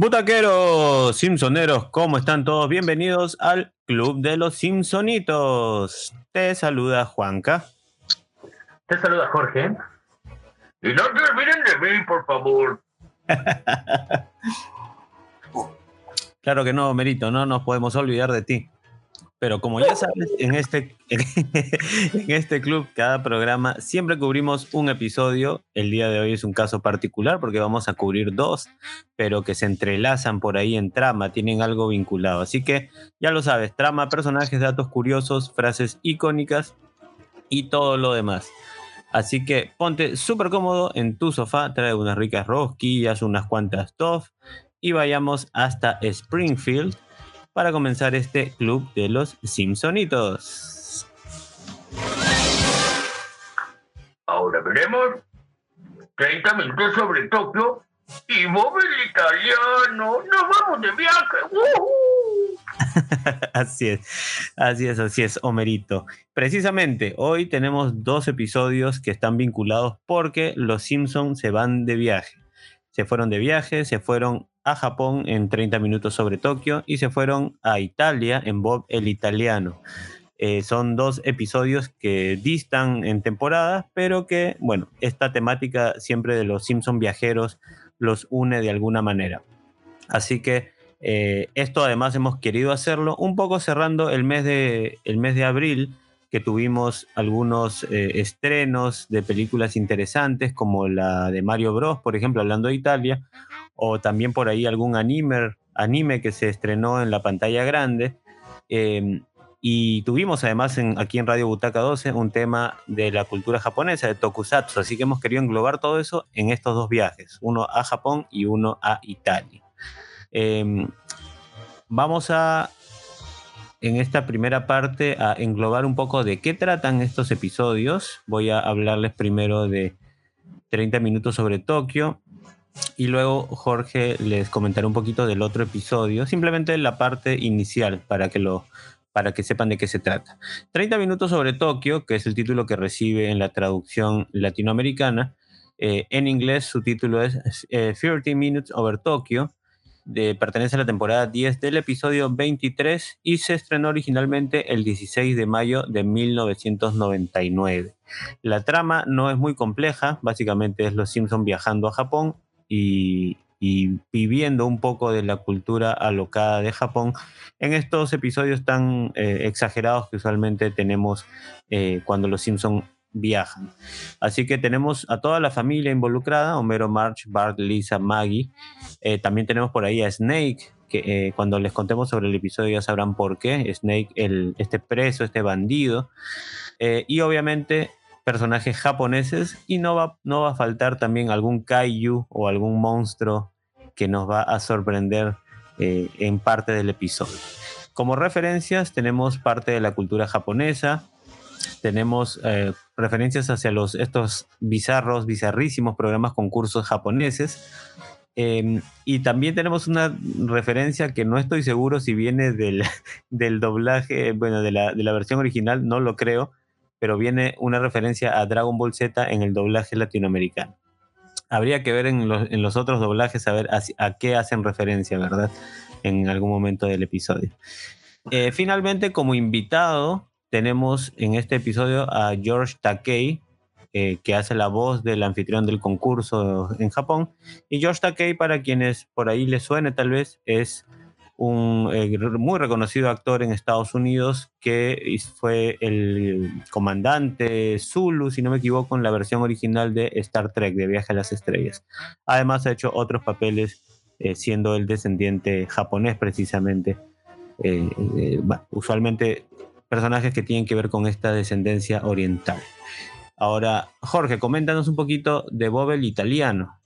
Butaqueros, Simpsoneros, ¿cómo están todos? Bienvenidos al Club de los Simpsonitos. Te saluda Juanca. Te saluda Jorge. Y no te olviden de mí, por favor. claro que no, Merito, no nos podemos olvidar de ti. Pero como ya sabes, en este, en este club, cada programa, siempre cubrimos un episodio. El día de hoy es un caso particular porque vamos a cubrir dos, pero que se entrelazan por ahí en trama, tienen algo vinculado. Así que ya lo sabes, trama, personajes, datos curiosos, frases icónicas y todo lo demás. Así que ponte súper cómodo en tu sofá, trae unas ricas rosquillas, unas cuantas toff y vayamos hasta Springfield para comenzar este club de los Simpsonitos. Ahora veremos 30 minutos sobre Tokio y Bob el italiano. Nos vamos de viaje. así es, así es, así es, Homerito. Precisamente hoy tenemos dos episodios que están vinculados porque los Simpsons se van de viaje. Se fueron de viaje, se fueron a Japón en 30 minutos sobre Tokio y se fueron a Italia en Bob el Italiano. Eh, son dos episodios que distan en temporada, pero que, bueno, esta temática siempre de los Simpson viajeros los une de alguna manera. Así que eh, esto además hemos querido hacerlo un poco cerrando el mes de, el mes de abril, que tuvimos algunos eh, estrenos de películas interesantes, como la de Mario Bros, por ejemplo, hablando de Italia, o también por ahí algún anime, que se estrenó en la pantalla grande. Em, y tuvimos además aquí en Radio Butaca 12 un tema de la cultura japonesa, de tokusatsu, así que hemos querido englobar todo eso en estos dos viajes, uno a Japón y uno a Italia. Em, vamos a, en esta primera parte, a englobar un poco de qué tratan estos episodios. Voy a hablarles primero de 30 minutos sobre Tokio, y luego Jorge les comentará un poquito del otro episodio, simplemente la parte inicial para que lo para que sepan de qué se trata. 30 minutos sobre Tokio, que es el título que recibe en la traducción latinoamericana. Eh, en inglés su título es 30 eh, Minutes Over Tokyo. De, pertenece a la temporada 10 del episodio 23 y se estrenó originalmente el 16 de mayo de 1999. La trama no es muy compleja, básicamente es los Simpsons viajando a Japón y, viviendo un poco de la cultura alocada de Japón en estos episodios tan eh, exagerados que usualmente tenemos eh, cuando los Simpson viajan. Así que tenemos a toda la familia involucrada, Homero, March, Bart, Lisa, Maggie. Eh, también tenemos por ahí a Snake, que cuando les contemos sobre el episodio ya sabrán por qué. Snake, el, este preso, este bandido. y obviamente personajes japoneses y no va, no va a faltar también algún kaiju o algún monstruo que nos va a sorprender eh, en parte del episodio. Como referencias tenemos parte de la cultura japonesa, tenemos eh, referencias hacia los, estos bizarros, bizarrísimos programas concursos japoneses. Em, y también tenemos una referencia que no estoy seguro si viene del, del doblaje, bueno, de la, de la versión original, no lo creo, pero viene una referencia a Dragon Ball Z en el doblaje latinoamericano. Habría que ver en los, otros doblajes a ver a, qué hacen referencia, ¿verdad? En algún momento del episodio. Eh, finalmente, como invitado, tenemos en este episodio a George Takei, eh, que hace la voz del anfitrión del concurso en Japón. Y George Takei, para quienes por ahí les suene tal vez, es un eh, muy reconocido actor en Estados Unidos que fue el comandante Zulu, si no me equivoco, en la versión original de Star Trek, de Viaje a las Estrellas. Además ha hecho otros papeles eh, siendo el descendiente japonés precisamente. Eh, usualmente personajes que tienen que ver con esta descendencia oriental. Ahora, Jorge, coméntanos un poquito de Bob el italiano.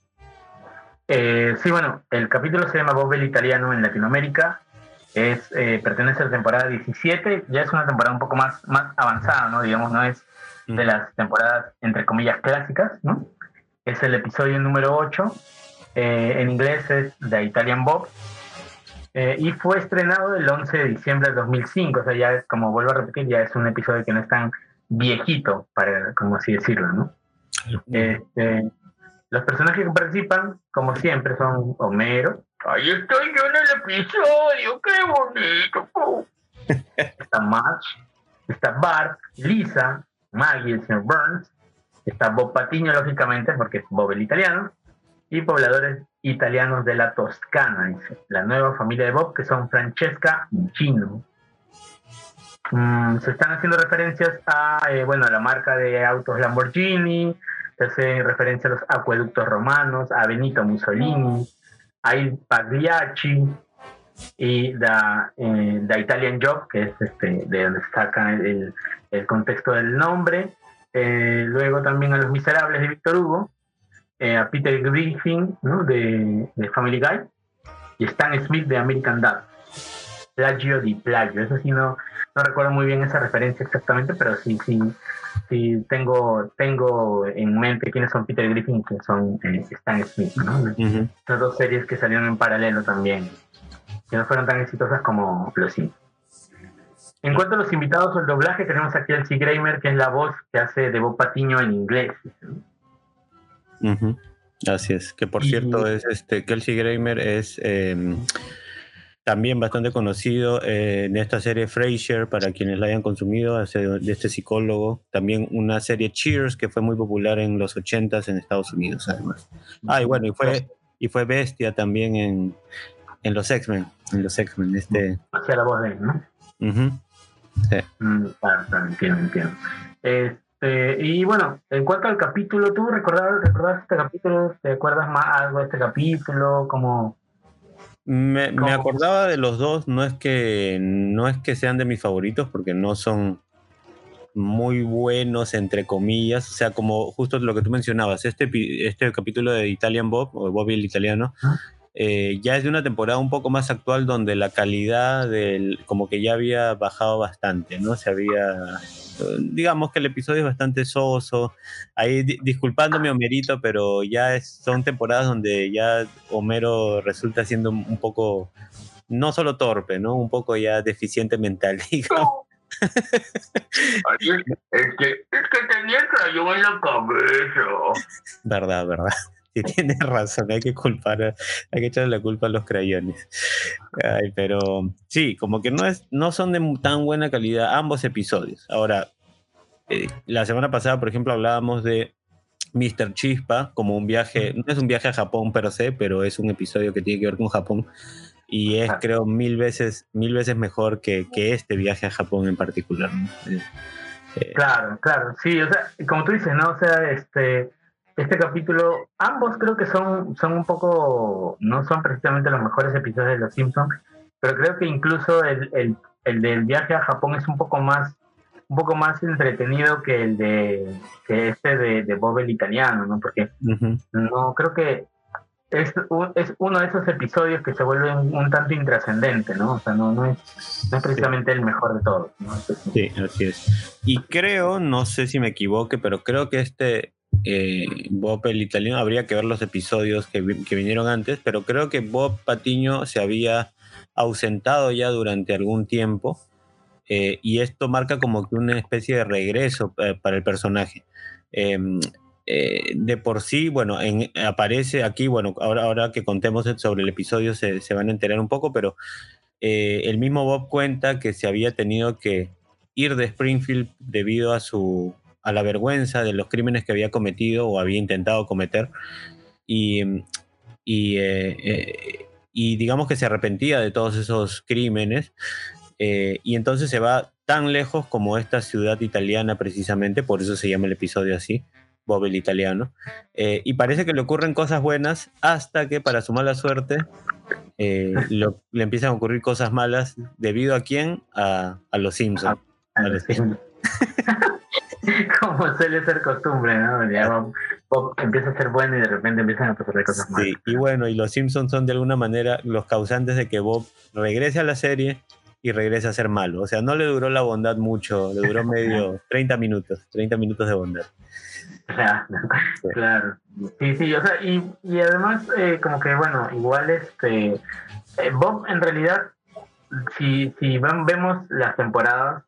Eh, sí, bueno, el capítulo se llama Bob el Italiano en Latinoamérica. Es, eh, pertenece a la temporada 17, ya es una temporada un poco más, más avanzada, ¿no? Digamos, no es de las temporadas, entre comillas, clásicas, ¿no? Es el episodio número 8. Eh, en inglés es The Italian Bob. y fue estrenado el 11 de diciembre de 2005. O sea, ya es, como vuelvo a repetir, ya es un episodio que no es tan viejito, para, como así decirlo, ¿no? Este, Los personajes que participan, como siempre, son Homero. Ahí estoy yo en el episodio, qué bonito. está Marge, está Bart, Lisa, Maggie, el señor Burns, está Bob Patiño, lógicamente, porque es Bob el italiano, y pobladores italianos de la Toscana, la nueva familia de Bob, que son Francesca y Chino. Mm, se están haciendo referencias a, eh, bueno, a la marca de autos Lamborghini, se hace referencia a los acueductos romanos, a Benito Mussolini, a Il Pagliacci y da, eh, Italian Job, que es este, de donde saca el, el contexto del nombre. Eh, luego también a Los Miserables de Víctor Hugo, eh, a Peter Griffin ¿no? de, de, Family Guy y Stan Smith de American Dad. Plagio di plagio. Eso sí, no, no recuerdo muy bien esa referencia exactamente, pero sí, sí, sí tengo, tengo en mente quiénes son Peter Griffin y quiénes son eh, Stan Smith. ¿no? Estas dos series que salieron en paralelo también, que no fueron tan exitosas como Los Simpsons. En cuanto a los invitados el doblaje, tenemos aquí al C. Kramer, que es la voz que hace de Bob Patiño en inglés. Así es, que por cierto es este Kelsey Grammer es em, también bastante conocido eh, en esta serie Frasier, para quienes la hayan consumido, de este psicólogo. También una serie Cheers, que fue muy popular en los 80s en Estados Unidos, además. Ah, y bueno, y fue, y fue bestia también en, en los X-Men. En los X-Men, este. Hacia la voz de él, ¿no? Sí. Mm, claro, entiendo, entiendo. Este, y bueno, en cuanto al capítulo, ¿tú recordabas, este capítulo? ¿Te acuerdas más algo de este capítulo? Como me, me, acordaba de los dos, no es que no es que sean de mis favoritos, porque no son muy buenos, entre comillas. O sea, como justo lo que tú mencionabas, este, este capítulo de Italian Bob, o Bobby el italiano, eh, ya es de una temporada un poco más actual donde la calidad del, como que ya había bajado bastante, ¿no? Se había, digamos que el episodio es bastante soso. Ahí disculpándome Homerito, pero ya son temporadas donde ya Homero resulta siendo un poco, no solo torpe, ¿no? Un poco ya deficiente mental, digamos. es, que, es que tenía el crayón en la cabeza. Verdad, verdad. Sí, tienes razón, hay que culpar, hay que echarle la culpa a los crayones. Ay, pero sí, como que no, es, no son de tan buena calidad ambos episodios. Ahora, eh, la semana pasada, por ejemplo, hablábamos de Mr. Chispa como un viaje, no es un viaje a Japón per se, pero es un episodio que tiene que ver con Japón y es creo mil veces mil veces mejor que, que este viaje a Japón en particular. Eh, claro, claro, sí, o sea, como tú dices, ¿no? O sea, este este capítulo, ambos creo que son, son un poco, no son precisamente los mejores episodios de Los Simpsons, pero creo que incluso el, el, el del viaje a Japón es un poco más un poco más entretenido que el de que este de, de Bob el italiano, ¿no? Porque no creo que es, es, uno de esos episodios que se vuelve un, tanto intrascendente, ¿no? O sea, no, no, es, no es precisamente el mejor de todos. ¿no? Sí, así es. Y creo, no sé si me equivoque, pero creo que este eh, Bob el italiano, habría que ver los episodios que, vinieron antes, pero creo que Bob Patiño se había ausentado ya durante algún tiempo eh, y esto marca como que una especie de regreso eh, para el personaje. Em, de por sí, bueno, aparece aquí, bueno, ahora, ahora que contemos sobre el episodio se, se van a enterar un poco, pero el mismo Bob cuenta que se había tenido que ir de Springfield debido a su a la vergüenza de los crímenes que había cometido o había intentado cometer y, y, eh, eh, digamos que se arrepentía de todos esos crímenes eh, y entonces se va tan lejos como esta ciudad italiana precisamente, por eso se llama el episodio así, Bob el italiano, y parece que le ocurren cosas buenas hasta que para su mala suerte le empiezan a ocurrir cosas malas debido a quién? A, los Simpsons. los Simpsons. como suele ser costumbre, ¿no? empieza a ser bueno y de repente empiezan a pasar cosas malas. Sí, y bueno, y los Simpsons son de alguna manera los causantes de que Bob regrese a la serie y regrese a ser malo. O sea, no le duró la bondad mucho, le duró medio 30 minutos, 30 minutos de bondad. Claro, claro. Sí, sí, o sea, y, y además, eh, como que, bueno, igual este, eh, Bob en realidad, si, si vemos las temporadas,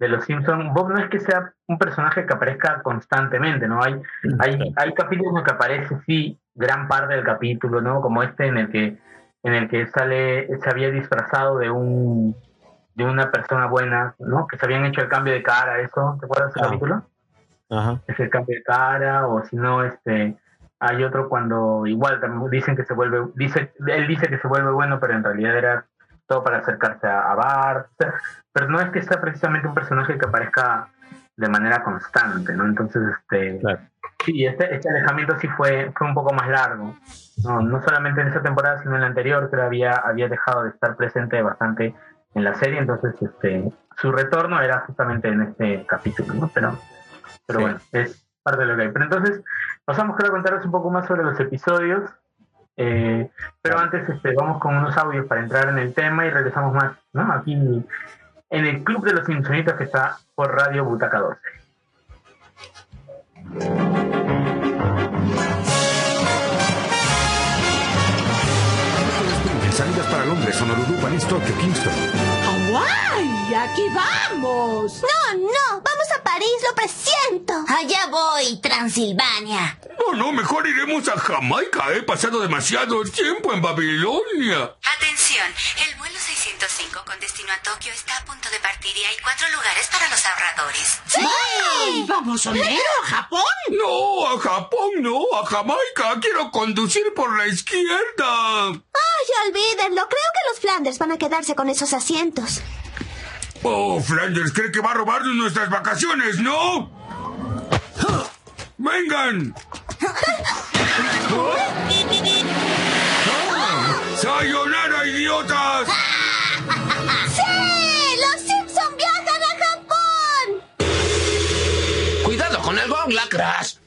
de los Simpsons, Bob no es que sea un personaje que aparezca constantemente, ¿no? Hay, hay, hay capítulos en los que aparece, sí, gran parte del capítulo, ¿no? Como este en el que en el que sale, se había disfrazado de un de una persona buena, ¿no? Que se habían hecho el cambio de cara, eso, ¿te acuerdas del ah. capítulo? Ajá. Es el cambio de cara, o si no, este, hay otro cuando igual dicen que se vuelve, dice, él dice que se vuelve bueno, pero en realidad era todo para acercarse a, a Bart, pero no es que sea precisamente un personaje que aparezca de manera constante, ¿no? Entonces, este, sí, este, este, alejamiento sí fue, fue un poco más largo, no, no solamente en esa temporada, sino en la anterior, que había, había dejado de estar presente bastante en la serie, entonces este, su retorno era justamente en este capítulo, ¿no? Pero, pero bueno, es parte de lo que hay. Pero entonces, pasamos a contarles un poco más sobre los episodios, eh, pero antes este, vamos con unos audios para entrar en el tema y regresamos más, ¿no? Aquí en el Club de los Insonitos que está por Radio Butaca 12. Salidas para Londres, Honolulu, París, Tokio, Kingston. ¡Hawái! ¡Aquí vamos! No, no, París, lo presiento. Allá voy, Transilvania. No, no, mejor iremos a Jamaica. He pasado demasiado tiempo en Babilonia. Atención, el vuelo 605 con destino a Tokio está a punto de partir y hay cuatro lugares para los ahorradores. ¡Sí! ¡Vamos, Homero, a Japón! No, a Japón no, a Jamaica. Quiero conducir por la izquierda. Ay, olvídenlo. Creo que los Flanders van a quedarse con esos asientos. Oh, Flanders cree que va a robarnos nuestras vacaciones, ¿no? ¡Vengan! ¡Sayonara, idiotas! ¡Sí! ¡Los Simpson viajan a Japón! ¡Cuidado con el gong, lacras!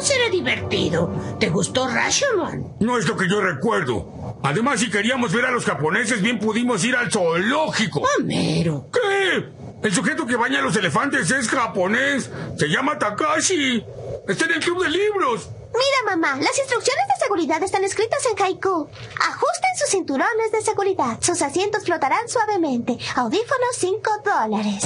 Japón será divertido. ¿Te gustó Rashomon? No es lo que yo recuerdo. Además, si queríamos ver a los japoneses, bien pudimos ir al zoológico. Homero. ¿Qué? El sujeto que baña a los elefantes es japonés. Se llama Takashi. Está en el club de libros. Mira, mamá, las instrucciones de seguridad están escritas en haiku. Ajusten sus cinturones de seguridad. Sus asientos flotarán suavemente. Audífonos 5 dólares.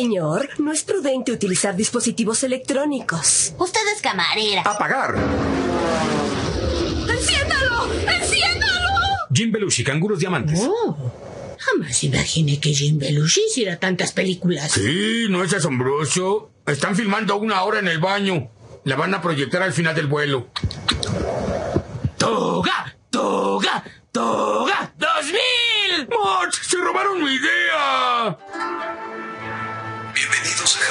Señor, no es prudente utilizar dispositivos electrónicos. Usted es camarera. ¡Apagar! ¡Enciéndalo! ¡Enciéndalo! Jim Belushi, Canguros Diamantes. Oh, jamás imaginé que Jim Belushi hiciera tantas películas. Sí, no es asombroso. Están filmando una hora en el baño. La van a proyectar al final del vuelo. ¡Toga! ¡Toga! ¡Toga! ¡Dos mil! ¡March! ¡Se robaron mi idea!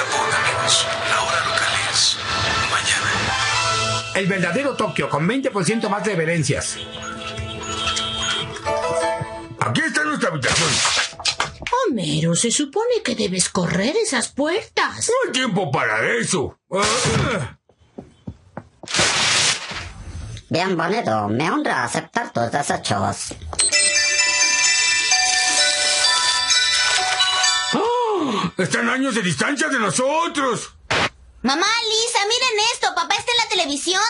Bienvenidos a Japón, amigos. La hora local es mañana. El verdadero Tokio, con 20% más de reverencias. Aquí está nuestra habitación. Homero, se supone que debes correr esas puertas. No hay tiempo para eso. Bienvenido, me honra aceptar tus desechos. Están años de distancia de nosotros. Mamá, Lisa, miren esto. Papá está en la televisión.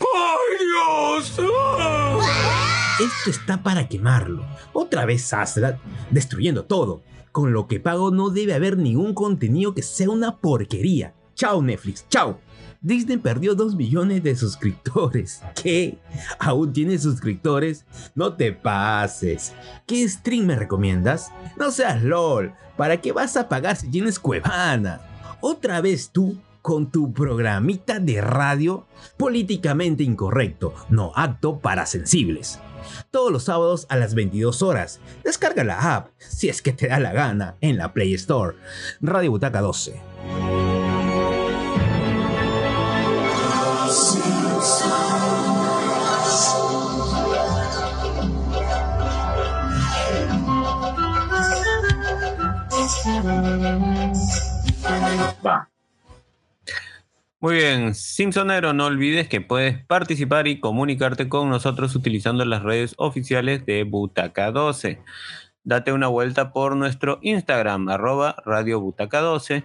¡Ay, Dios! Esto está para quemarlo. Otra vez Astra destruyendo todo. Con lo que pago no debe haber ningún contenido que sea una porquería. Chao Netflix, chao. Disney perdió 2 millones de suscriptores. ¿Qué? ¿Aún tienes suscriptores? No te pases. ¿Qué stream me recomiendas? No seas LOL. ¿Para qué vas a pagar si tienes Cuevana? Otra vez tú con tu programita de radio políticamente incorrecto, no apto para sensibles. Todos los sábados a las 22 horas. Descarga la app, si es que te da la gana, en la Play Store. Radio Butaca 12. Muy bien, Simpsonero, no olvides que puedes participar y comunicarte con nosotros utilizando las redes oficiales de Butaca 12. Date una vuelta por nuestro Instagram, arroba Radio Butaca 12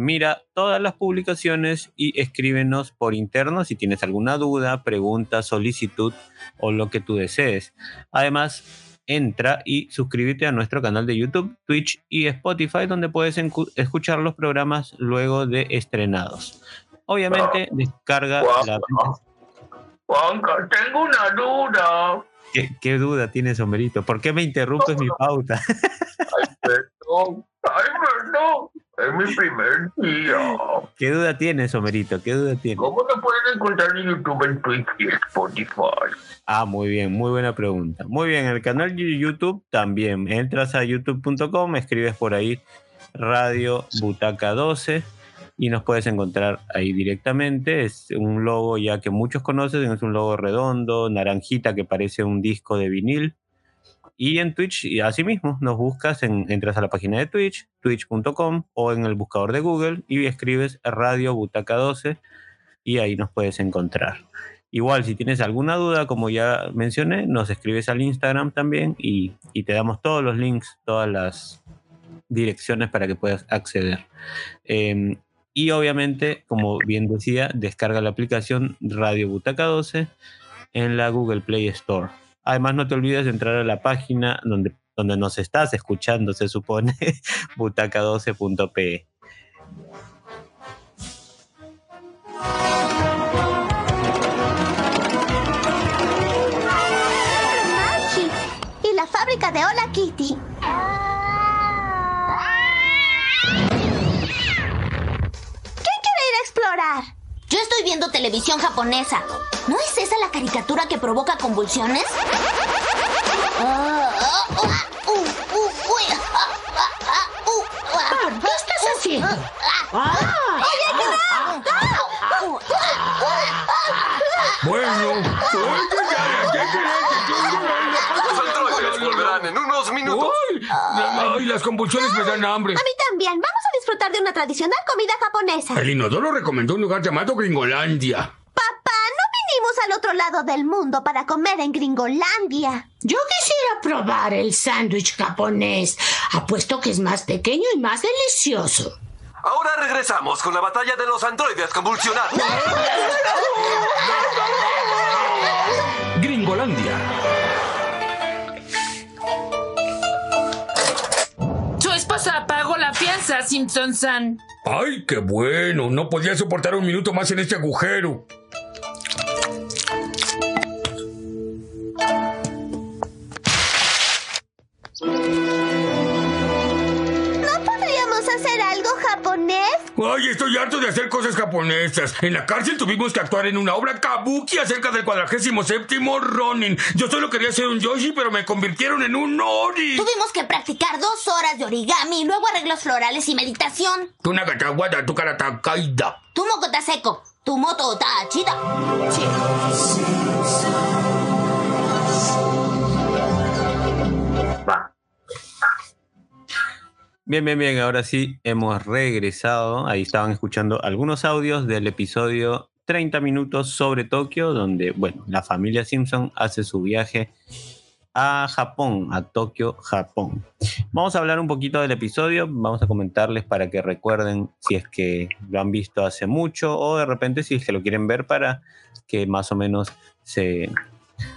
Mira todas las publicaciones y escríbenos por interno si tienes alguna duda, pregunta, solicitud o lo que tú desees. Además, entra y suscríbete a nuestro canal de YouTube, Twitch y Spotify, donde puedes escuchar los programas luego de estrenados. Obviamente, descarga la... Juanca, tengo una duda. ¿Qué, qué duda tienes, Homerito? ¿Por qué me interrumpes mi pauta? Perdón. Ay. Es mi primer día. ¿Qué duda tienes, Homerito? ¿Qué duda tienes? ¿Cómo te pueden encontrar en YouTube, en Twitch y Spotify? Ah, muy bien, muy buena pregunta. Muy bien, el canal de YouTube también. Entras a youtube.com, escribes por ahí Radio Butaca 12 y nos puedes encontrar ahí directamente. Es un logo ya que muchos conocen, es un logo redondo, naranjita que parece un disco de vinil. Y en Twitch, y así mismo, nos buscas, en- entras a la página de Twitch, twitch.com o en el buscador de Google y escribes Radio Butaca 12 y ahí nos puedes encontrar. Igual, si tienes alguna duda, como ya mencioné, nos escribes al Instagram también y, te damos todos los links, todas las direcciones para que puedas acceder. Eh, y obviamente, como bien decía, descarga la aplicación Radio Butaca 12 en la Google Play Store. Además, no te olvides de entrar a la página donde, donde nos estás escuchando, se supone, butaca12.pe. Maggi. Y la fábrica de Hola Kitty. ¿Quién quiere ir a explorar? Yo estoy viendo televisión japonesa. ¿No es esa la caricatura que provoca convulsiones? ¿qué estás haciendo? Bueno, en unos minutos. Ay, las convulsiones me dan hambre. A mí también. Vamos a disfrutar de una tradicional comida japonesa. El inodoro recomendó un lugar llamado Gringolandia. Papá, no vinimos al otro lado del mundo para comer en Gringolandia. Yo quisiera probar el sándwich japonés. Apuesto que es más pequeño y más delicioso. Ahora regresamos con la batalla de los androides convulsionados. Fianza, Simpson-san. Ay, qué bueno. No podía soportar un minuto más en este agujero. Japonés? Ay, estoy harto de hacer cosas japonesas. En la cárcel tuvimos que actuar en una obra kabuki acerca del cuadragésimo séptimo Ronin. Yo solo quería ser un Yoshi, pero me convirtieron en un Nori. Tuvimos que practicar dos horas de origami, luego arreglos florales y meditación. Tu nagatawada, tu karata kaida. Tu moco está seco, tu moto está chida. Bien, bien, bien. Ahora sí hemos regresado. Ahí estaban escuchando algunos audios del episodio 30 minutos sobre Tokio, donde, bueno, la familia Simpson hace su viaje a Japón, a Tokio, Japón. Vamos a hablar un poquito del episodio, vamos a comentarles para que recuerden si es que lo han visto hace mucho o de repente si es que lo quieren ver para que más o menos se,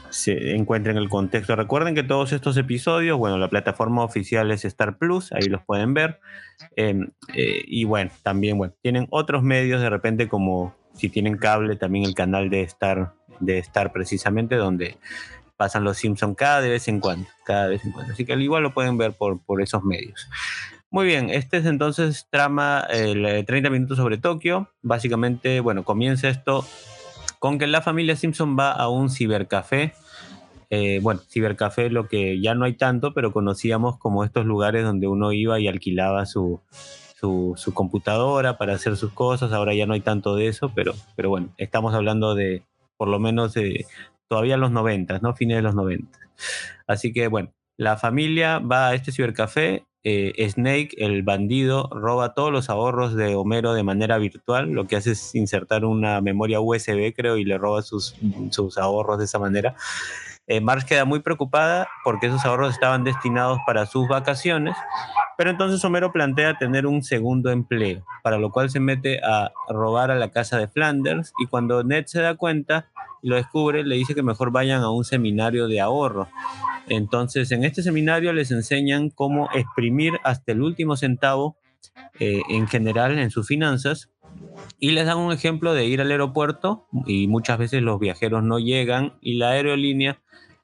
se encuentren el contexto. Recuerden que todos estos episodios, bueno, la plataforma oficial es Star Plus, ahí los pueden ver. Eh, eh, y bueno, también, bueno, tienen otros medios de repente como si tienen cable, también el canal de Star, de Star precisamente, donde pasan los Simpsons cada vez en cuando, cada vez en cuando. Así que al igual lo pueden ver por, por esos medios. Muy bien, este es entonces trama el 30 minutos sobre Tokio. Básicamente, bueno, comienza esto con que la familia Simpson va a un cibercafé. Eh, bueno, cibercafé lo que ya no hay tanto, pero conocíamos como estos lugares donde uno iba y alquilaba su, su, computadora para hacer sus cosas. Ahora ya no hay tanto de eso, pero, pero bueno, estamos hablando de por lo menos de todavía los 90, ¿no? Fines de los 90. Así que bueno, la familia va a este cibercafé. Eh, Snake, el bandido, roba todos los ahorros de Homero de manera virtual. Lo que hace es insertar una memoria USB, creo, y le roba sus, sus ahorros de esa manera. Eh, Marge queda muy preocupada porque esos ahorros estaban destinados para sus vacaciones Pero entonces Homero plantea tener un segundo empleo, para lo cual se mete a robar a la casa de Flanders y cuando Ned se da cuenta y lo descubre, le dice que mejor vayan a un seminario de ahorro. Entonces, en este seminario les enseñan cómo exprimir hasta el último centavo eh, en general en sus finanzas y les dan un ejemplo de ir al aeropuerto y muchas veces los viajeros no llegan y la aerolínea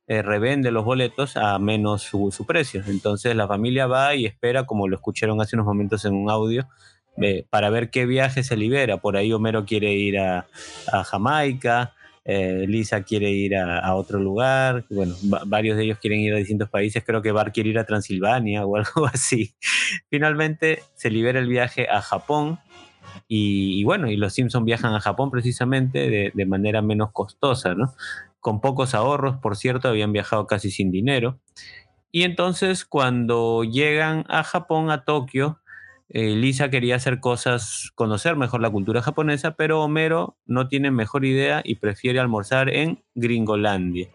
eh, revende los boletos a menos su, precio. Entonces la familia va y espera, como lo escucharon hace unos momentos en un audio, eh, para ver qué viaje se libera. Por ahí Homero quiere ir a, Jamaica, eh, Lisa quiere ir a, a otro lugar, bueno, varios de ellos quieren ir a distintos países, creo que Bart quiere ir a Transilvania o algo así. Finalmente se libera el viaje a Japón y, bueno, y los Simpsons viajan a Japón precisamente de, de manera menos costosa, ¿no? Con pocos ahorros, por cierto, habían viajado casi sin dinero. Y entonces cuando llegan a Japón, a Tokio, eh, Lisa quería hacer cosas, conocer mejor la cultura japonesa, pero Homero no tiene mejor idea y prefiere almorzar en Gringolandia.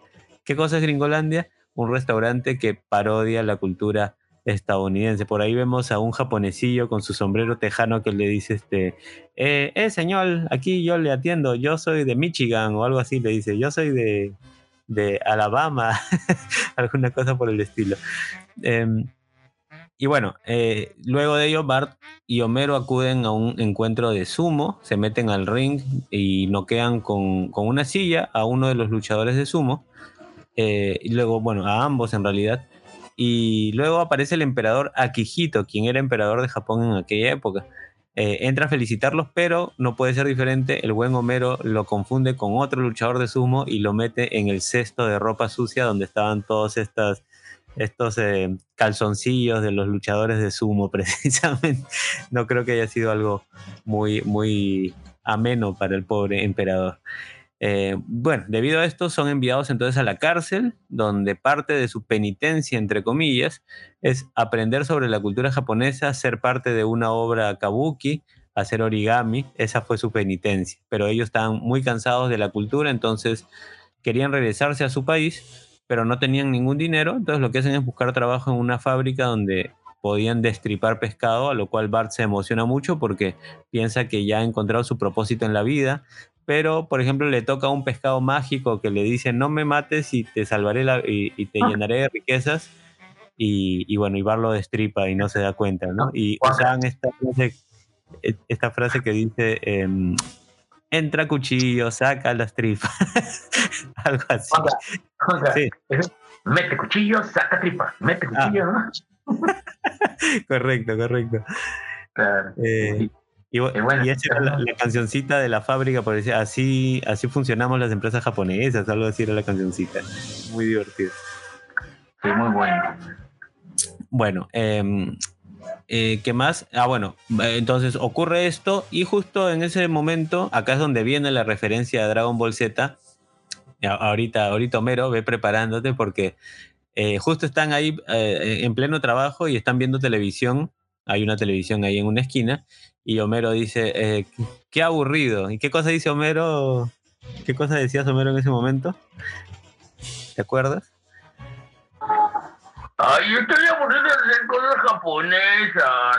¿Qué cosa es Gringolandia? Un restaurante que parodia la cultura estadounidense. Por ahí vemos a un japonesillo con su sombrero tejano que le dice este, eh, eh, señor, aquí yo le atiendo, yo soy de Michigan o algo así, le dice, yo soy de, de Alabama, alguna cosa por el estilo. Eh, y bueno, eh, luego de ello, Bart y Homero acuden a un encuentro de sumo, se meten al ring y noquean con, con una silla a uno de los luchadores de sumo, eh, y luego, bueno, a ambos en realidad. Y luego aparece el emperador Akihito, quien era emperador de Japón en aquella época. Eh, entra a felicitarlos, pero no puede ser diferente. El buen Homero lo confunde con otro luchador de sumo y lo mete en el cesto de ropa sucia donde estaban estas estos eh, calzoncillos de los luchadores de sumo, precisamente. No creo que haya sido algo muy, muy ameno para el pobre emperador. Eh, bueno, debido a esto son enviados entonces a la cárcel, donde parte de su penitencia, entre comillas, es aprender sobre la cultura japonesa, ser parte de una obra kabuki, hacer origami, esa fue su penitencia. Pero ellos estaban muy cansados de la cultura, entonces querían regresarse a su país, pero no tenían ningún dinero, entonces lo que hacen es buscar trabajo en una fábrica donde podían destripar pescado, a lo cual Bart se emociona mucho porque piensa que ya ha encontrado su propósito en la vida, pero por ejemplo le toca un pescado mágico que le dice no me mates y te salvaré la, y, y, te llenaré de riquezas y, y, bueno, y Bart lo destripa y no se da cuenta, ¿no? Y usan esta frase, esta frase que dice... Eh, entra cuchillo, saca las tripas. Algo así. O sea, o sea, sí. Mete cuchillo, saca tripas. Mete cuchillo, ah. ¿no? correcto, correcto. Claro. Eh, y, bueno, y esa era la, la, cancioncita de la fábrica, por decir, así, así funcionamos las empresas japonesas, algo así era la cancioncita. Muy divertido. Sí, muy bueno. Bueno, eh, eh, ¿Qué más? Ah, bueno, entonces ocurre esto y justo en ese momento, acá es donde viene la referencia a Dragon Ball Z. Ahorita, ahorita Homero, ve preparándote porque eh, justo están ahí eh, en pleno trabajo y están viendo televisión. Hay una televisión ahí en una esquina y Homero dice, eh, qué aburrido. ¿Y qué cosa dice Homero? ¿Qué cosa decías Homero en ese momento? ¿Te acuerdas? Ay, estoy aburrido de hacer cosas japonesas.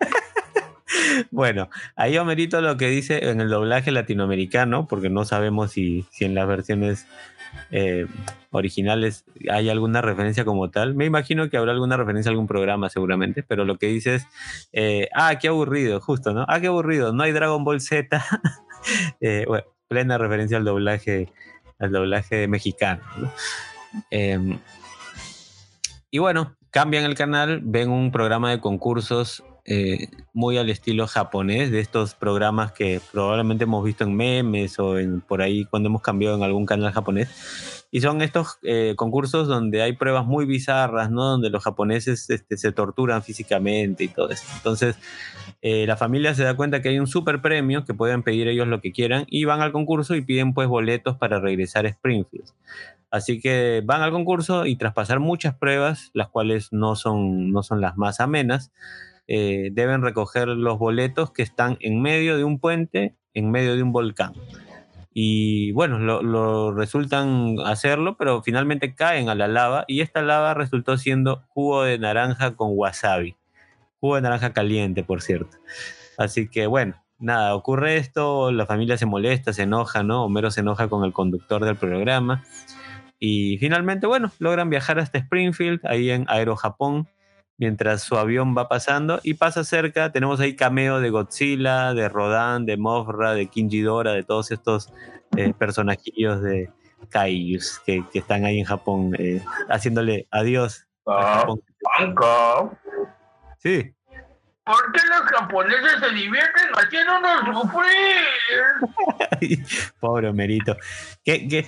bueno, ahí Homerito lo que dice en el doblaje latinoamericano, porque no sabemos si, si en las versiones eh, originales hay alguna referencia como tal. Me imagino que habrá alguna referencia a algún programa seguramente, pero lo que dice es, eh, ah, qué aburrido, justo, ¿no? Ah, qué aburrido, no hay Dragon Ball Z. eh, bueno, plena referencia al doblaje, al doblaje mexicano, ¿no? Eh, y bueno, cambian el canal, ven un programa de concursos eh, muy al estilo japonés, de estos programas que probablemente hemos visto en memes o en, por ahí cuando hemos cambiado en algún canal japonés. Y son estos eh, concursos donde hay pruebas muy bizarras, ¿no? Donde los japoneses este, se torturan físicamente y todo eso. Entonces, eh, la familia se da cuenta que hay un super premio, que pueden pedir ellos lo que quieran, y van al concurso y piden pues boletos para regresar a Springfield. Así que van al concurso y tras pasar muchas pruebas, las cuales no son, no son las más amenas, eh, deben recoger los boletos que están en medio de un puente, en medio de un volcán. Y bueno, lo, lo resultan hacerlo, pero finalmente caen a la lava y esta lava resultó siendo jugo de naranja con wasabi. Jugo de naranja caliente, por cierto. Así que bueno, nada, ocurre esto, la familia se molesta, se enoja, ¿no? Homero se enoja con el conductor del programa. Y finalmente, bueno, logran viajar hasta Springfield, ahí en Aero Japón, mientras su avión va pasando y pasa cerca. Tenemos ahí cameo de Godzilla, de Rodan, de Mothra, de Kinjidora, de todos estos eh, personajillos de Kaijus que, que están ahí en Japón, eh, haciéndole adiós. a Japón. Sí, ¿Por qué los japoneses se divierten haciéndonos sufrir? Pobre Homerito. ¿Qué, qué?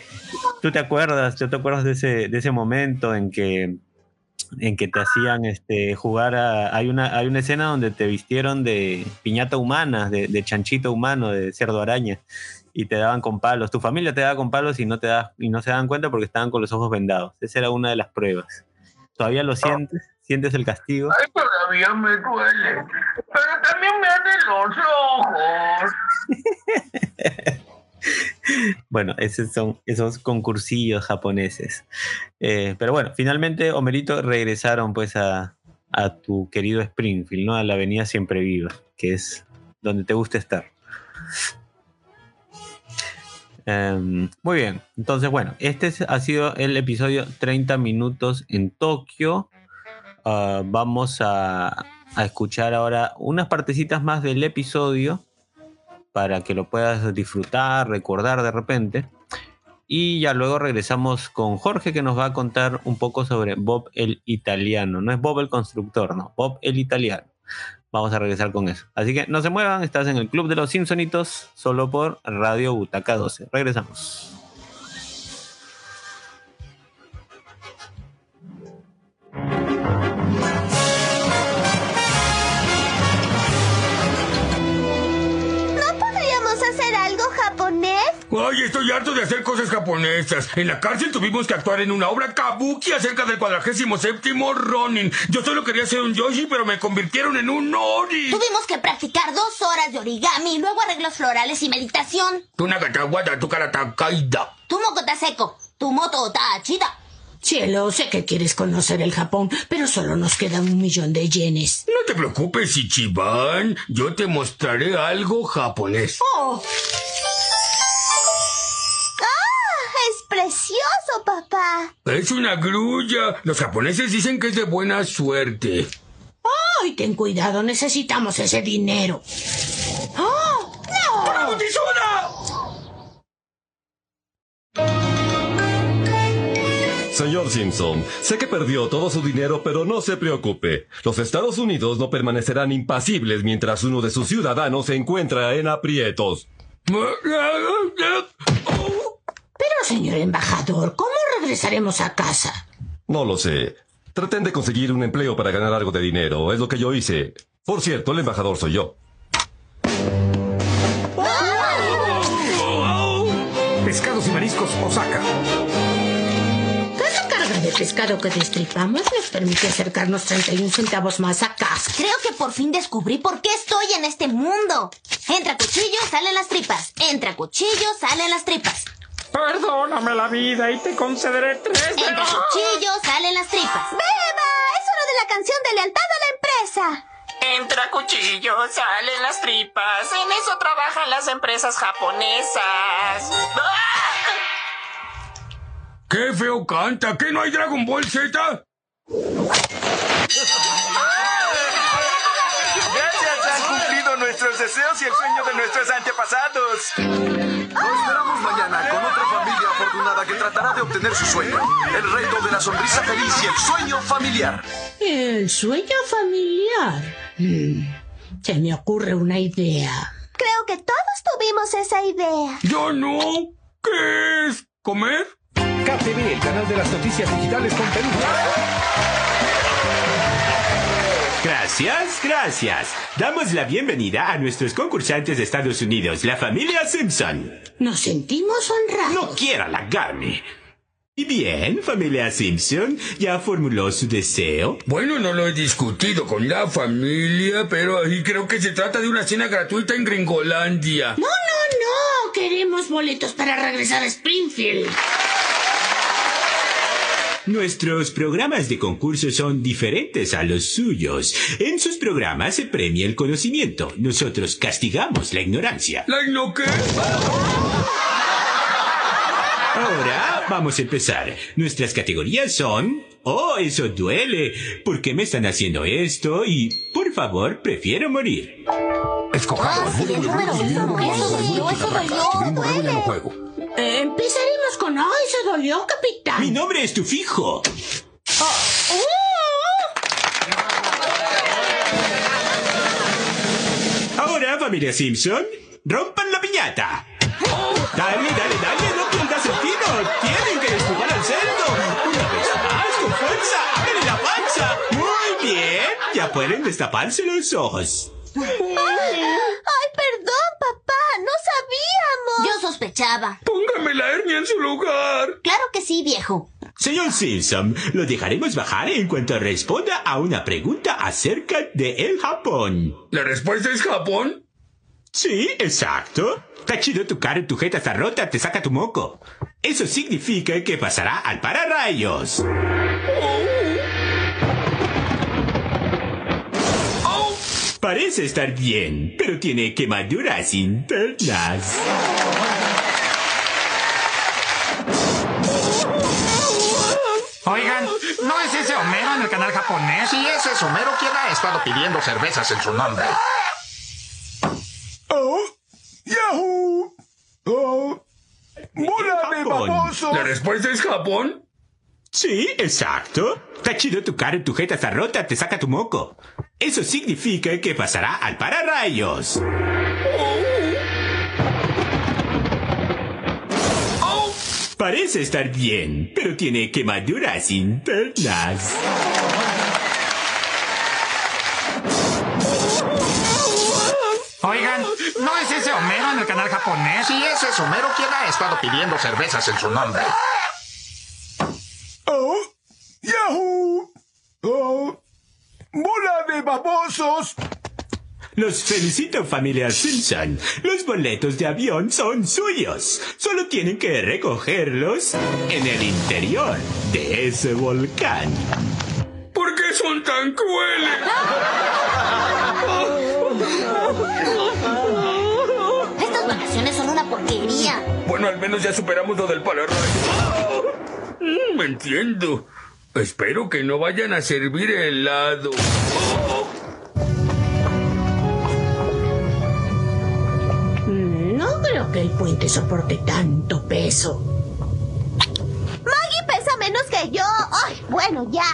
¿Tú te acuerdas? ¿Tú te acuerdas de ese, de ese momento en que en que te hacían este jugar a, hay una hay una escena donde te vistieron de piñata humana, de, de chanchito humano, de cerdo araña y te daban con palos. Tu familia te daba con palos y no te da, y no se daban cuenta porque estaban con los ojos vendados. Esa era una de las pruebas. ¿Todavía lo sientes? ¿Sientes el castigo? Ay, todavía me duele. Pero también me arden los ojos. Bueno, esos son esos concursillos japoneses. Eh, pero bueno, finalmente, Homerito, regresaron pues a, tu querido Springfield, ¿no? A la avenida Siempre Viva, que es donde te gusta estar. Em, muy bien, entonces bueno, este es- ha sido el episodio 30 minutos en Tokio. Ah, vamos a escuchar ahora unas partecitas más del episodio para que lo puedas disfrutar, recordar de repente. Y ya luego regresamos con Jorge que nos va a contar un poco sobre Bob el italiano. No es Bob el constructor, no, Bob el italiano. Vamos a regresar con eso. Así que no se muevan, estás en el Club de los Simpsonitos, solo por Radio Butaca 12. Regresamos. Ay, estoy harto de hacer cosas japonesas. En la cárcel tuvimos que actuar en una obra kabuki acerca del cuadragésimo séptimo Ronin. Yo solo quería ser un Yoshi, pero me convirtieron en un Nori. Tuvimos que practicar dos horas de origami, luego arreglos florales y meditación. Tu nagatawada, tu karata kaida. Tu moco está seco, tu moto está chida. Cielo, sé que quieres conocer el Japón, pero solo nos queda un millón de yenes. No te preocupes, Ichiban. Yo te mostraré algo japonés. Oh, precioso, papá. Es una grulla. Los japoneses dicen que es de buena suerte. ¡Ay, ten cuidado! Necesitamos ese dinero. ¡Oh! ¡No! ¡Bravo, Tizoda! Señor Simpson, sé que perdió todo su dinero, pero no se preocupe. Los Estados Unidos no permanecerán impasibles mientras uno de sus ciudadanos se encuentra en aprietos. Pero, señor embajador, ¿cómo regresaremos a casa? No lo sé. Traten de conseguir un empleo para ganar algo de dinero. Es lo que yo hice. Por cierto, el embajador soy yo. Pescados y mariscos Osaka. Cada carga de pescado que destripamos nos permite acercarnos 31 centavos más a casa. Creo que por fin descubrí por qué estoy en este mundo. Entra cuchillo, salen las tripas. Entra cuchillo, salen las tripas. Perdóname la vida y te concederé tres de Entra cuchillo, salen las tripas. ¡Beba! Es hora de la canción de lealtad a la empresa. Entra cuchillo, salen las tripas. En eso trabajan las empresas japonesas. ¡Qué feo canta! ¿Qué no hay Dragon Ball Z? Deseos y el sueño de nuestros antepasados. Nos esperamos mañana con otra familia afortunada que tratará de obtener su sueño. El reto de la sonrisa feliz y el sueño familiar. El sueño familiar. Mm, se me ocurre una idea. Creo que todos tuvimos esa idea. Yo no. ¿Qué es? ¿Comer? KTV, el canal de las noticias digitales con Perú. Gracias, gracias. Damos la bienvenida a nuestros concursantes de Estados Unidos, la familia Simpson. Nos sentimos honrados. No quiera halagarme. Y bien, familia Simpson, ¿ya formuló su deseo? Bueno, no lo he discutido con la familia, pero ahí creo que se trata de una cena gratuita en Gringolandia. No, no, no. queremos boletos para regresar a Springfield. Nuestros programas de concurso son diferentes a los suyos. En sus programas se premia el conocimiento. Nosotros castigamos la ignorancia. ¿La igno qué? Ahora vamos a empezar. Nuestras categorías son... Oh, eso duele. ¿Por qué me están haciendo esto? Y, por favor, prefiero morir. Escojado. Ah, sí, el número uno. Eso. Eh, empezaremos con... ¡Ay, se dolió, capitán! Mi nombre es tu fijo. Ahora, familia Simpson, rompan la piñata. Dale, dale, dale, no pierdas el tiro. Tienen que despegar al cerdo. Una vez más, con fuerza. ¡Ábrele la panza! Muy bien. Ya pueden destaparse los ojos. ¡Ay, perdón, papá! ¡No sabíamos! Yo sospechaba. Póngame la hernia en su lugar. Claro que sí, viejo. Señor Simpson, lo dejaremos bajar en cuanto responda a una pregunta acerca de el Japón. ¿La respuesta es Japón? Sí, exacto. Está chido tu cara y tu jeta está rota, te saca tu moco. Eso significa que pasará al pararrayos. Parece estar bien, pero tiene quemaduras internas. Oigan, ¿no es ese Homero en el canal japonés? Si ese es Homero, ¿quién ha estado pidiendo cervezas en su nombre? ¡Oh! ¡Yahoo! ¡Oh! ¡Bola de Japón. babosos! ¿La respuesta es Japón? Sí, exacto. Está chido tu cara y tu jeta está rota, te saca tu moco. Eso significa que pasará al pararrayos. Parece estar bien, pero tiene quemaduras internas. Oigan, ¿no es ese Homero en el canal japonés? Si ese es Homero, ¿quién ha estado pidiendo cervezas en su nombre? ¡Oh! ¡Yahoo! ¡Oh! ¡Bola de babosos! Los felicito, familia Simpson. Los boletos de avión son suyos. Solo tienen que recogerlos en el interior de ese volcán. ¿Por qué son tan crueles? Estas vacaciones son una porquería. Bueno, al menos ya superamos lo del pararrayo. Mm, Me entiendo. Espero que no vayan a servir helado. No creo que el puente soporte tanto peso. Maggie pesa menos que yo. ¡Ay, bueno, ya!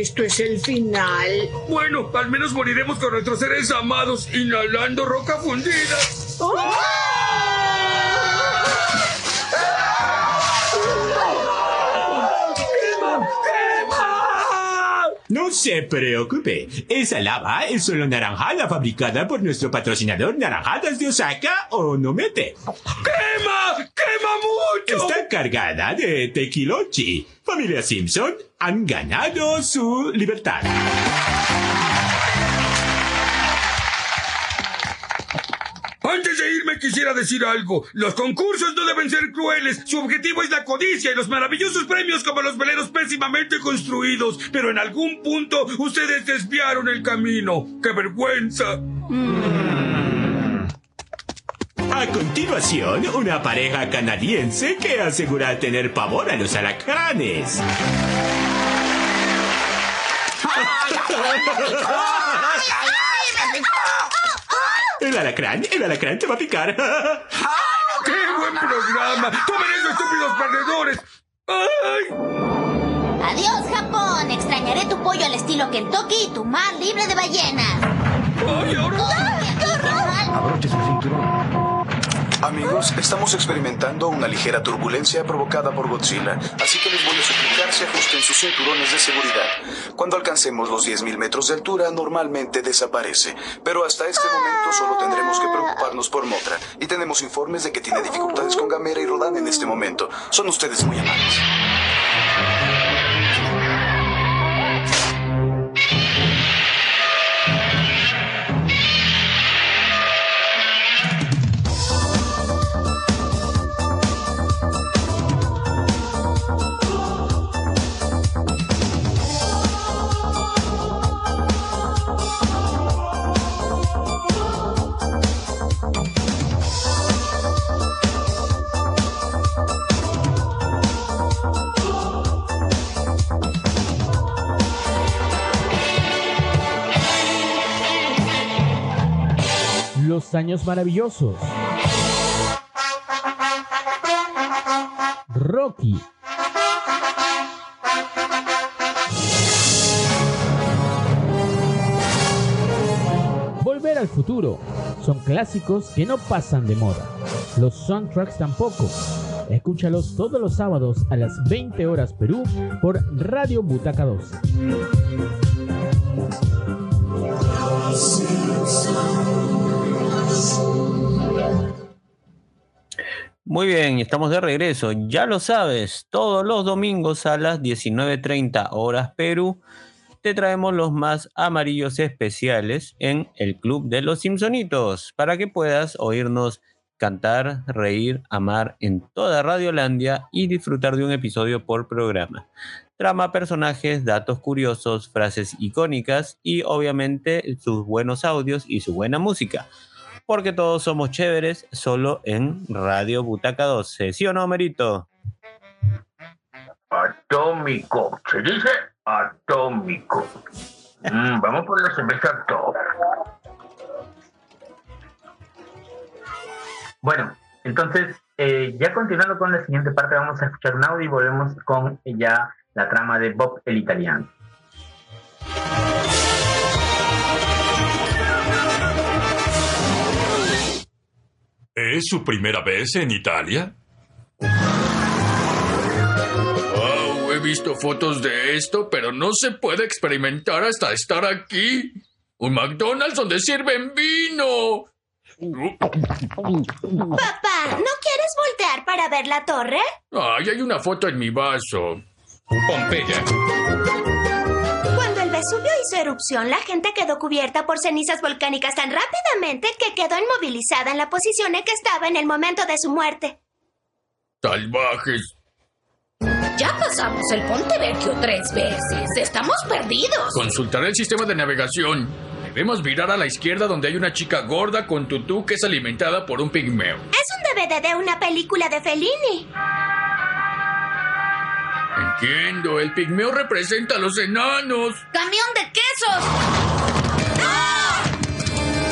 Esto es el final. Bueno, al menos moriremos con nuestros seres amados inhalando roca fundida. No se preocupe, esa lava es solo naranjada fabricada por nuestro patrocinador Naranjadas de Osaka o Nomete. ¡Quema! ¡Quema mucho! Está cargada de tequilochi. Familia Simpson han ganado su libertad. Antes de irme quisiera decir algo. Los concursos no deben ser crueles. Su objetivo es la codicia y los maravillosos premios como los veleros pésimamente construidos. Pero en algún punto ustedes desviaron el camino. ¡Qué vergüenza! A continuación, una pareja canadiense que asegura tener pavor a los alacranes. El alacrán, el alacrán te va a picar. ¡Qué buen programa! ¡Tomen eso, estúpidos perdedores! ¡Ay! Adiós, Japón. Extrañaré tu pollo al estilo Kentucky y tu mar libre de ballenas. ¡Ay, ahora! Abroches el cinturón. Amigos, estamos experimentando una ligera turbulencia provocada por Godzilla, así que les voy a suplicar se ajusten sus cinturones de seguridad. Cuando alcancemos los 10.000 metros de altura, normalmente desaparece, pero hasta este momento solo tendremos que preocuparnos por Motra, y tenemos informes de que tiene dificultades con Gamera y Rodan en este momento. Son ustedes muy amables. Años maravillosos. Rocky. Volver al futuro. Son clásicos que no pasan de moda. Los soundtracks tampoco. Escúchalos todos los sábados a las 20 horas Perú por Radio Butaca 12. Muy bien, estamos de regreso. Ya lo sabes, todos los domingos a las 19.30 horas Perú te traemos los más amarillos especiales en el Club de los Simpsonitos para que puedas oírnos cantar, reír, amar en toda Radiolandia y disfrutar de un episodio por programa. Trama, personajes, datos curiosos, frases icónicas y obviamente sus buenos audios y su buena música. Porque todos somos chéveres solo en Radio Butaca 12. ¿Sí o no, Merito? Atómico. Se dice atómico. Mm, vamos por la cerveza top. Bueno, entonces, eh, ya continuando con la siguiente parte, vamos a escuchar un y volvemos con ya la trama de Bob el italiano. ¿Es su primera vez en Italia? Wow, he visto fotos de esto, pero no se puede experimentar hasta estar aquí. Un McDonald's donde sirven vino. Papá, ¿no quieres voltear para ver la torre? Ay, hay una foto en mi vaso. Pompeya. Vesubio hizo erupción, la gente quedó cubierta por cenizas volcánicas tan rápidamente que quedó inmovilizada en la posición en que estaba en el momento de su muerte. Salvajes. Ya pasamos el Ponte Vecchio tres veces. Estamos perdidos. Consultaré el sistema de navegación. Debemos virar a la izquierda donde hay una chica gorda con tutú que es alimentada por un pigmeo. Es un DVD de una película de Fellini. Entiendo, el pigmeo representa a los enanos. ¡Camión de quesos!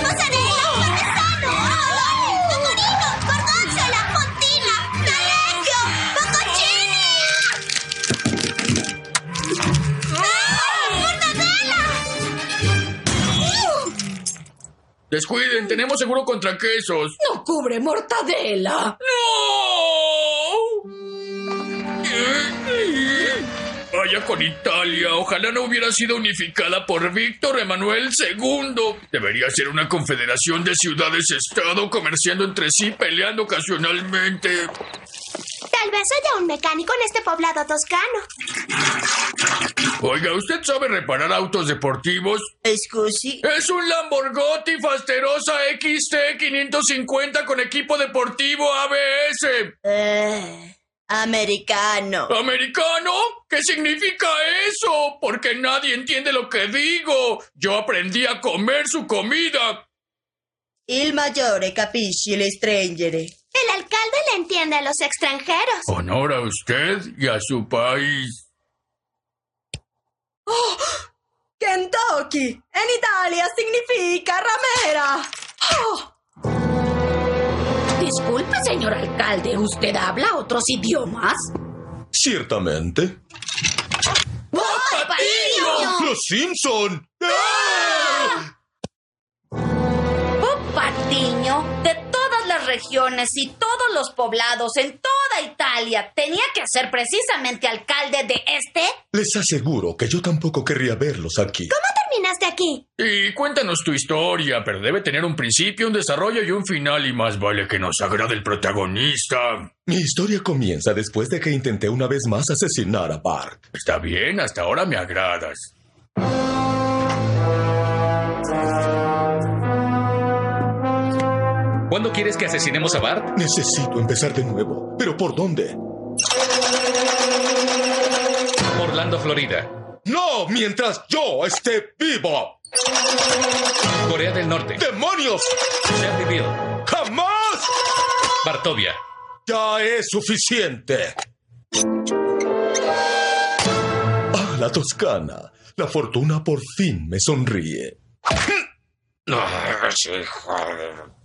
¡Mozzarella! ¡Parmesano! ¡Oh! ¡Pecorino! ¡Gorgonzola! ¡Fontina! ¡Taleggio! ¡Bocconcini! ¡Ah! ¡Mortadela! Descuiden, tenemos seguro contra quesos. No cubre mortadela. Vaya con Italia, ojalá no hubiera sido unificada por Víctor Emanuel II. Debería ser una confederación de ciudades-estado comerciando entre sí, peleando ocasionalmente. Tal vez haya un mecánico en este poblado toscano. Oiga, ¿usted sabe reparar autos deportivos? Scusi. Es un Lamborghini Fasterosa XT 550 con equipo deportivo ABS. Eh, americano. ¿Americano? ¿Qué significa eso? Porque nadie entiende lo que digo. Yo aprendí a comer su comida. Il maggiore capisci le strangere. El alcalde le entiende a los extranjeros. Honor a usted y a su país. ¡Oh! Kentucky. En Italia significa ramera. Señor alcalde, ¿usted habla otros idiomas? Ciertamente. ¡Bob Patiño! ¡Los Simpson! Bob Patiño, de todas las regiones y todos los poblados en Italia, ¿tenía que ser precisamente alcalde de este? Les aseguro que yo tampoco querría verlos aquí. ¿Cómo terminaste aquí? Y cuéntanos tu historia, pero debe tener un principio, un desarrollo y un final, y más vale que nos agrade el protagonista. Mi historia comienza después de que intenté una vez más asesinar a Bart. Está bien, hasta ahora me agradas. ¿Cuándo quieres que asesinemos a Bart? Necesito empezar de nuevo. ¿Pero por dónde? Orlando, Florida. ¡No! Mientras yo esté vivo. Corea del Norte. ¡Demonios! Shelbyville. ¡Jamás! Vartovia. Ya es suficiente. Ah, la Toscana. La fortuna por fin me sonríe. Ah, sí, joder.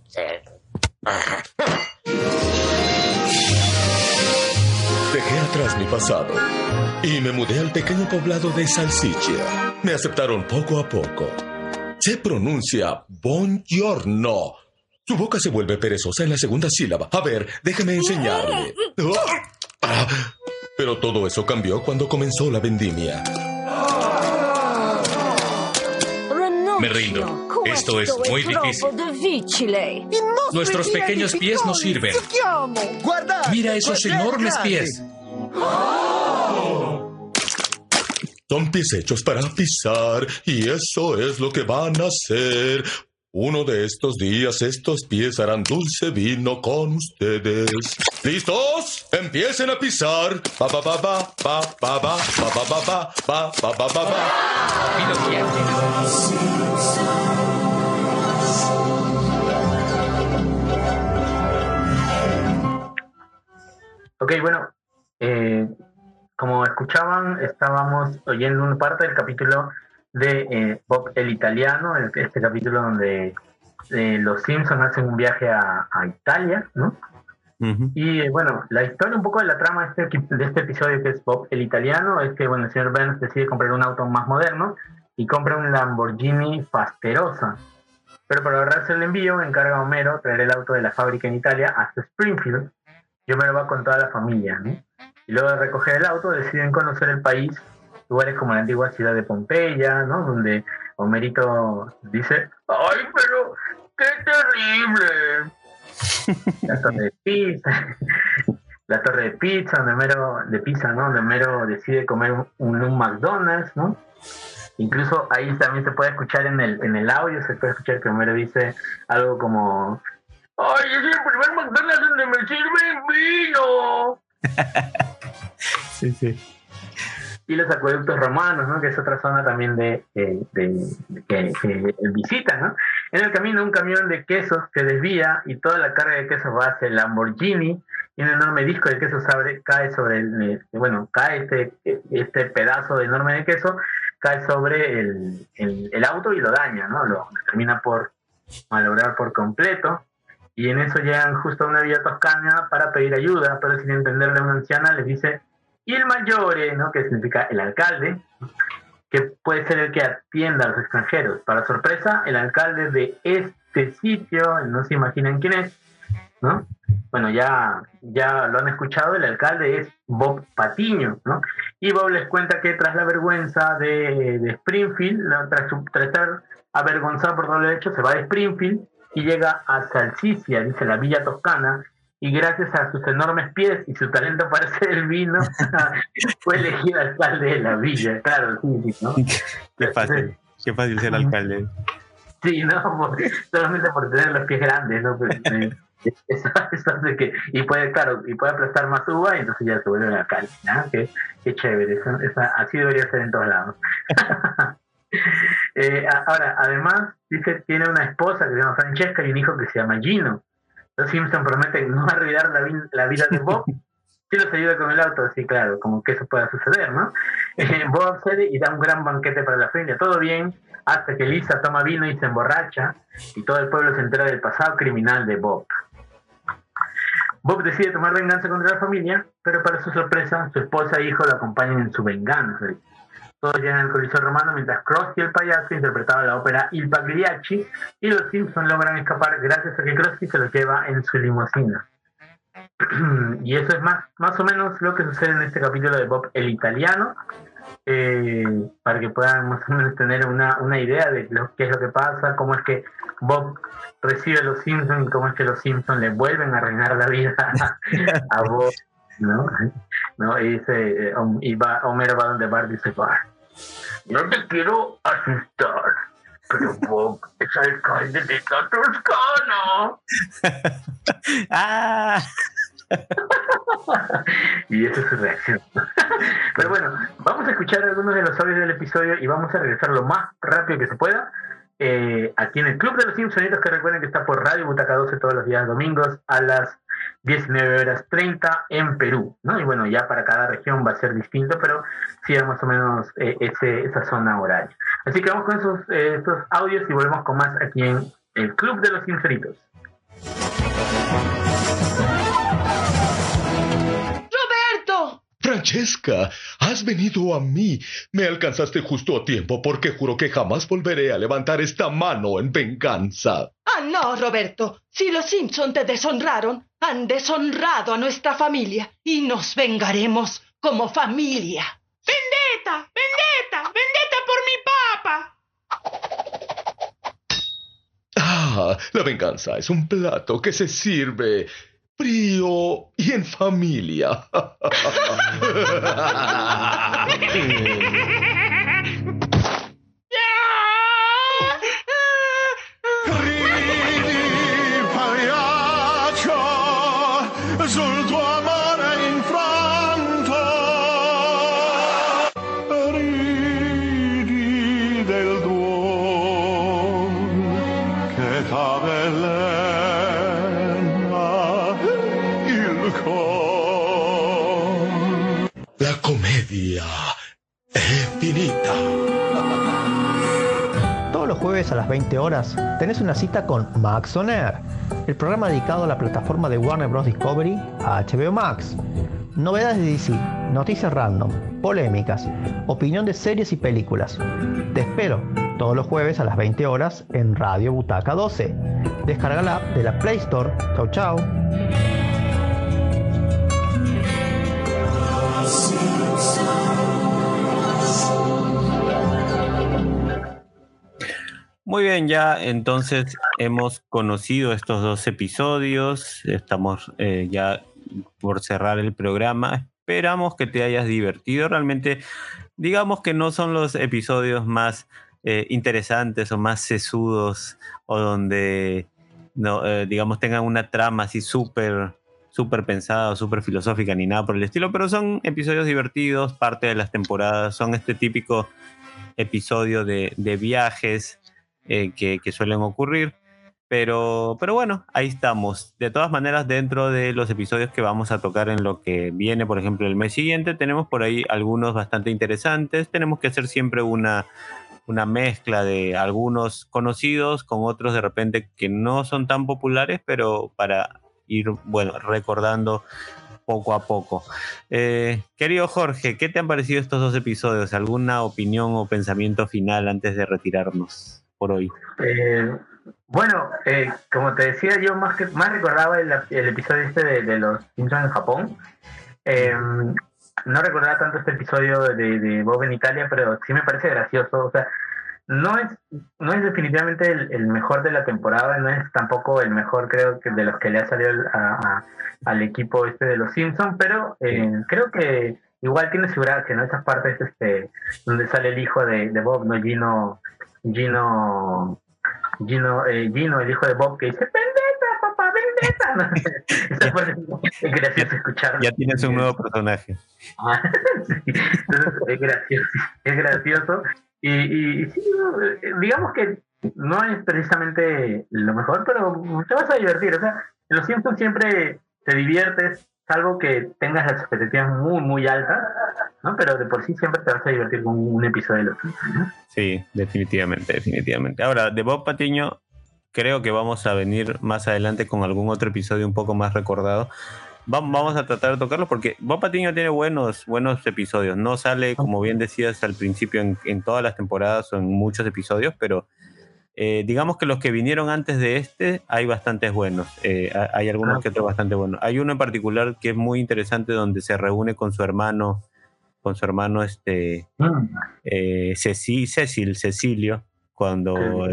Dejé atrás mi pasado y me mudé al pequeño poblado de Salsiccia. Me aceptaron poco a poco. Se pronuncia Buongiorno. Su boca se vuelve perezosa en la segunda sílaba. A ver, déjeme enseñarle. Ah, pero todo eso cambió cuando comenzó la vendimia. Me rindo. Esto es muy difícil. Nuestros pequeños pies no sirven. Mira esos enormes pies. Son pies hechos para pisar y eso es lo que van a hacer. Uno de estos días estos pies harán dulce vino con ustedes. ¿Listos? Empiecen a pisar. Ba ba ba ba ba ba ba ba ba ba ba ba ba ba ba. Ok, bueno, eh, como escuchaban, estábamos oyendo una parte del capítulo de eh, Bob el Italiano, el- este capítulo donde eh, los Simpsons hacen un viaje a, a Italia, ¿no? Y eh, bueno, la historia un poco de la trama de este, de este episodio que es Bob el Italiano es que bueno, el señor Burns decide comprar un auto más moderno y compra un Lamborghini Fasterosa. Pero para ahorrarse el envío, encarga a Homero traer el auto de la fábrica en Italia hasta Springfield. Y Homero va con toda la familia, ¿no? Y luego de recoger el auto deciden conocer el país, lugares como la antigua ciudad de Pompeya, ¿no? Donde Homerito dice, ¡Ay, pero qué terrible! la torre de pizza, la torre de pizza, donde Homero, de pizza, ¿no? Donde Homero decide comer un, un- McDonald's, ¿no? Incluso ahí también se puede escuchar en el, en el audio, se puede escuchar que Homero dice algo como, ¡Ay, es el primer McDonald's donde me sirven vino! Sí, sí. Y los acueductos romanos, ¿no? que es otra zona también de, de- de- de- que, que visita. ¿no? En el camino un camión de quesos que desvía y toda la carga de quesos va hacia el Lamborghini y un enorme disco de queso cae sobre el, eh, bueno, cae este, este pedazo enorme de queso, cae sobre el, el- el auto y lo daña, ¿no? Lo termina por malograr por completo. Y en eso llegan justo a una villa toscana para pedir ayuda, pero sin entenderle a una anciana les dice il maggiore, ¿no? que significa el alcalde, que puede ser el que atienda a los extranjeros. Para sorpresa, el alcalde de este sitio, no se imaginan quién es, ¿no? Bueno, ya, ya lo han escuchado, el alcalde es Bob Patiño, ¿no? Y Bob les cuenta que tras la vergüenza de, de Springfield, tras, tras estar avergonzado por todo lo hecho, se va de Springfield y llega a Salsicia, dice la villa toscana, y gracias a sus enormes pies y su talento para hacer el vino, fue elegido alcalde de la villa. Claro, sí, sí, ¿no? Qué fácil. Qué fácil ser alcalde. Sí, no, por- solamente por tener los pies grandes, ¿no? Pues, eh, eso, eso hace que, y puede, claro, y puede aplastar más uva y entonces ya se vuelve un alcalde, ¿no? Qué, qué chévere, eso- eso- así debería ser en todos lados. Eh, ahora, además, dice tiene una esposa que se llama Francesca y un hijo que se llama Gino. Los Simpson prometen no arruinar la vida de Bob si los ayuda con el auto, sí, claro, como que eso pueda suceder, ¿no? Eh, Bob accede y da un gran banquete para la familia, todo bien, hasta que Lisa toma vino y se emborracha y todo el pueblo se entera del pasado criminal de Bob. Bob decide tomar venganza contra la familia, pero para su sorpresa, su esposa e hijo lo acompañan en su venganza. Todos llegan al Coliseo Romano mientras Krusty el payaso interpretaba la ópera Il Pagliacci y los Simpsons logran escapar gracias a que Krusty se los lleva en su limusina. y eso es más, más o menos lo que sucede en este capítulo de Bob el Italiano, eh, para que puedan más o menos tener una, una idea de lo, qué es lo que pasa, cómo es que Bob recibe a los Simpsons y cómo es que los Simpsons le vuelven a reinar la vida a Bob. ¿no? ¿no? Y, dice, eh, y va, Homero va donde Bart dice, Bart, no te quiero asustar, pero Bob es alcalde de la Toscana. ah. y esa es su reacción. Pero bueno, vamos a escuchar algunos de los audios del episodio y vamos a regresar lo más rápido que se pueda. Eh, aquí en el Club de los Simpsonitos, que recuerden que está por Radio Butaca 12 todos los días domingos a las 19 horas 30 en Perú, ¿no? Y bueno, ya para cada región va a ser distinto, pero sí más o menos eh, ese, esa zona horaria. Así que vamos con esos, eh, esos audios y volvemos con más aquí en el Club de los Sinceritos. ¡Roberto! Francesca, has venido a mí. Me alcanzaste justo a tiempo porque juro que jamás volveré a levantar esta mano en venganza. Ah, no, Roberto. Si los Simpson te deshonraron, han deshonrado a nuestra familia y nos vengaremos como familia. ¡Vendetta! ¡Vendetta! ¡Vendetta por mi papa! Ah, la venganza es un plato que se sirve frío y en familia. horas tenés una cita con Max On el programa dedicado a la plataforma de Warner Bros. Discovery a HBO Max. Novedades de DC, noticias random, polémicas, opinión de series y películas. Te espero todos los jueves a las 20 horas en Radio Butaca 12. Descarga la app de la Play Store. Chau chau. Bien, ya entonces hemos conocido estos dos episodios, estamos eh, ya por cerrar el programa, esperamos que te hayas divertido, realmente digamos que no son los episodios más eh, interesantes o más sesudos o donde no, eh, digamos tengan una trama así súper súper pensada o súper filosófica ni nada por el estilo, pero son episodios divertidos, parte de las temporadas, son este típico episodio de, de viajes eh, que, que, suelen ocurrir. Pero, pero bueno, ahí estamos. De todas maneras, dentro de los episodios que vamos a tocar en lo que viene, por ejemplo, el mes siguiente, tenemos por ahí algunos bastante interesantes. Tenemos que hacer siempre una, una mezcla de algunos conocidos con otros de repente que no son tan populares, pero para ir, bueno, recordando poco a poco. Eh, querido Jorge, ¿qué te han parecido estos dos episodios? ¿Alguna opinión o pensamiento final antes de retirarnos por hoy? Eh, bueno, eh, como te decía, yo más que más recordaba el, el episodio este de, de, los Simpsons en Japón. no recordaba tanto este episodio de, de Bob en Italia, pero sí me parece gracioso. O sea, no es, no es definitivamente el, el, mejor de la temporada, no es tampoco el mejor creo que de los que le ha salido a, a, al equipo este de los Simpsons, pero eh, creo que igual tiene su gracia, ¿no? Esas partes este, donde sale el hijo de, de Bob, ¿no? Gino, Gino, Gino, eh, Gino, el hijo de Bob, que dice, vendetta, papá, vendetta. Es gracioso escucharlo. Ya tienes un nuevo personaje. Entonces, es gracioso, es gracioso. Y, y, y, sí, digamos que no es precisamente lo mejor, pero te vas a divertir. O sea, en los Simpsons siempre te diviertes salvo que tengas las expectativas muy, muy altas, ¿no? Pero de por sí siempre te vas a divertir con un episodio de los ¿no? Sí, definitivamente, definitivamente. Ahora, de Bob Patiño, creo que vamos a venir más adelante con algún otro episodio un poco más recordado. Vam- Vamos a tratar de tocarlo porque Bob Patiño tiene buenos, buenos episodios. No sale, como bien decías al principio, en, en todas las temporadas o en muchos episodios, pero eh, digamos que los que vinieron antes de este hay bastantes buenos. Eh, ha- hay algunos que otros bastante buenos. Hay uno en particular que es muy interesante donde se reúne con su hermano, con su hermano este eh, Ceci- Cecil, Cecilio, cuando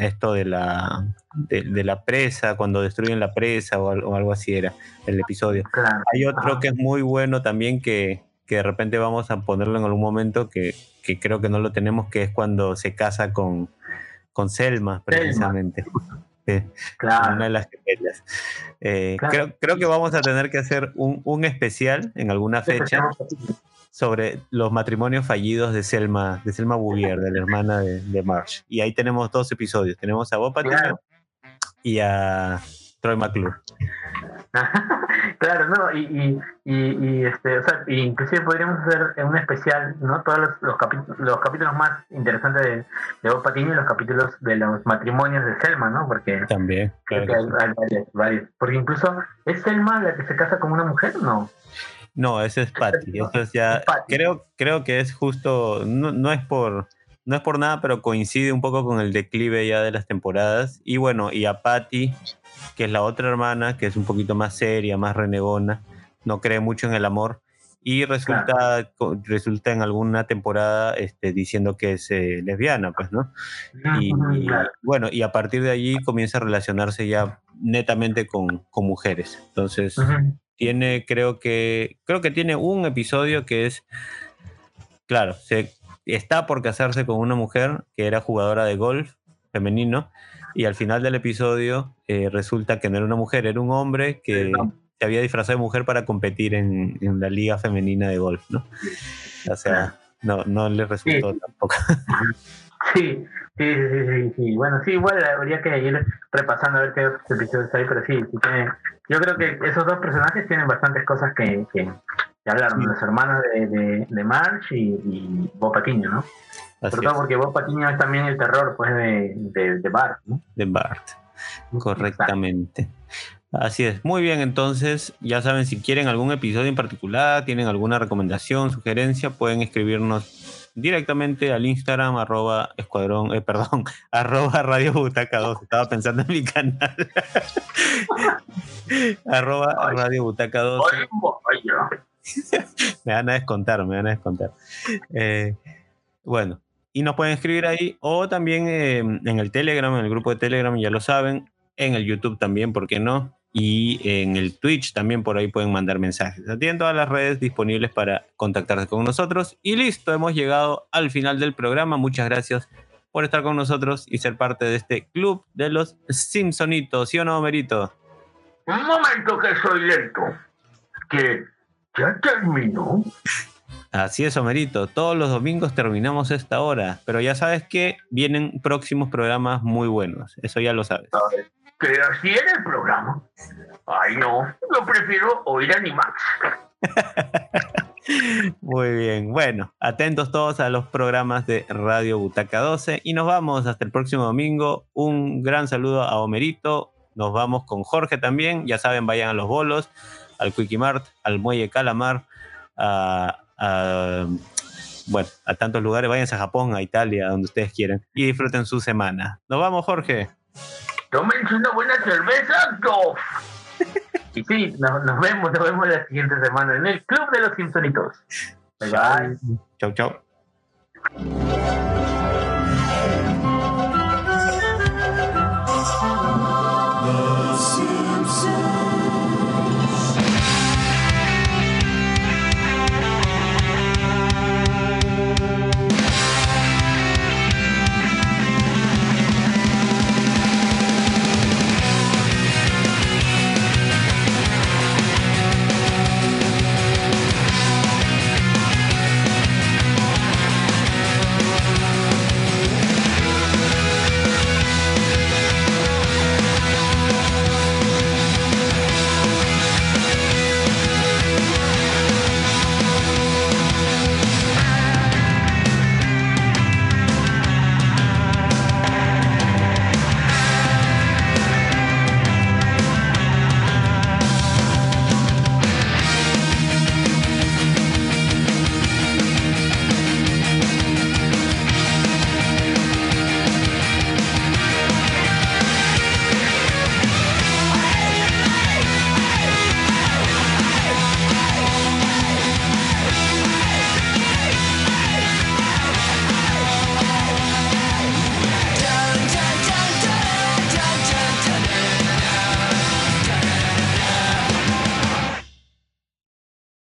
esto de la de, de la presa, cuando destruyen la presa o algo así era el episodio. Hay otro que es muy bueno también que, que de repente vamos a ponerlo en algún momento que, que creo que no lo tenemos, que es cuando se casa con, con Selma, precisamente. Sí, Una de las gemelas. Eh, creo, creo que vamos a tener que hacer un, un especial en alguna fecha sobre los matrimonios fallidos de Selma, de Selma Bouvier, de la hermana de, de Marge. Y ahí tenemos dos episodios. Tenemos a Bob y a Troy McClure. Claro, no, y, y, y, y, este, o sea, inclusive podríamos hacer un especial, ¿no? Todos los, los, capítulos, los capítulos más interesantes de, de Bob Patiño y los capítulos de los matrimonios de Selma, ¿no? Porque También, claro hay, varios, varios. Porque incluso, ¿es Selma la que se casa con una mujer? No. No, ese es Patty. Eso es ya. Creo, creo que es justo. No, no es por. No es por nada, pero coincide un poco con el declive ya de las temporadas. Y bueno, y a Patty, que es la otra hermana, que es un poquito más seria, más renegona, no cree mucho en el amor. Y resulta, resulta en alguna temporada este, diciendo que es eh, lesbiana, pues, ¿no? Y, y, bueno, y a partir de allí comienza a relacionarse ya netamente con, con mujeres. Entonces, tiene, creo que, creo que tiene un episodio que es, claro, se está por casarse con una mujer que era jugadora de golf femenino y al final del episodio eh, resulta que no era una mujer, era un hombre que se había disfrazado de mujer para competir en, en la liga femenina de golf, ¿no? O sea, no, no le resultó tampoco. Sí, sí, sí, sí, sí, sí. Bueno, sí, igual habría que ir repasando a ver qué otros episodios hay, pero sí, sí tiene, yo creo que esos dos personajes tienen bastantes cosas que, que, que hablar, ¿no? los hermanos de, de, de Marge y, y Bob Patiño, ¿no? Así Sobre todo porque Bob Patiño es también el terror pues de, de, de Bart, ¿no? de Bart. Correctamente. Así es. Muy bien, entonces ya saben, si quieren algún episodio en particular, tienen alguna recomendación, sugerencia, pueden escribirnos directamente al Instagram, arroba escuadrón, eh, perdón, arroba Radio Butaca 2. Estaba pensando en mi canal. arroba Radio Butaca 2. me van a descontar, me van a descontar. Eh, bueno, y nos pueden escribir ahí o también eh, en el Telegram, en el grupo de Telegram, ya lo saben, en el YouTube también, ¿por qué no? Y en el Twitch también por ahí pueden mandar mensajes. Tienen todas las redes disponibles para contactarse con nosotros. Y listo, hemos llegado al final del programa. Muchas gracias por estar con nosotros y ser parte de este club de los Simpsonitos, ¿sí o no, Merito? Un momento que soy lento. Que ya terminó. Así es, Homerito. Todos los domingos terminamos esta hora, pero ya sabes que vienen próximos programas muy buenos. Eso ya lo sabes. Que así era el programa. Ay, no. Yo prefiero oír Animax. Muy bien. Bueno, atentos todos a los programas de Radio Butaca 12 y nos vamos hasta el próximo domingo. Un gran saludo a Homerito. Nos vamos con Jorge también. Ya saben, vayan a los bolos, al Quickie Mart, al Muelle Calamar, a, a- bueno, a tantos lugares. Váyanse a Japón, a Italia, donde ustedes quieran y disfruten su semana. Nos vamos, Jorge. Tómense una buena cerveza, dos. Y sí, nos, nos vemos, nos vemos la siguiente semana en el Club de los Simpsonitos. Bye bye. Chau, chau.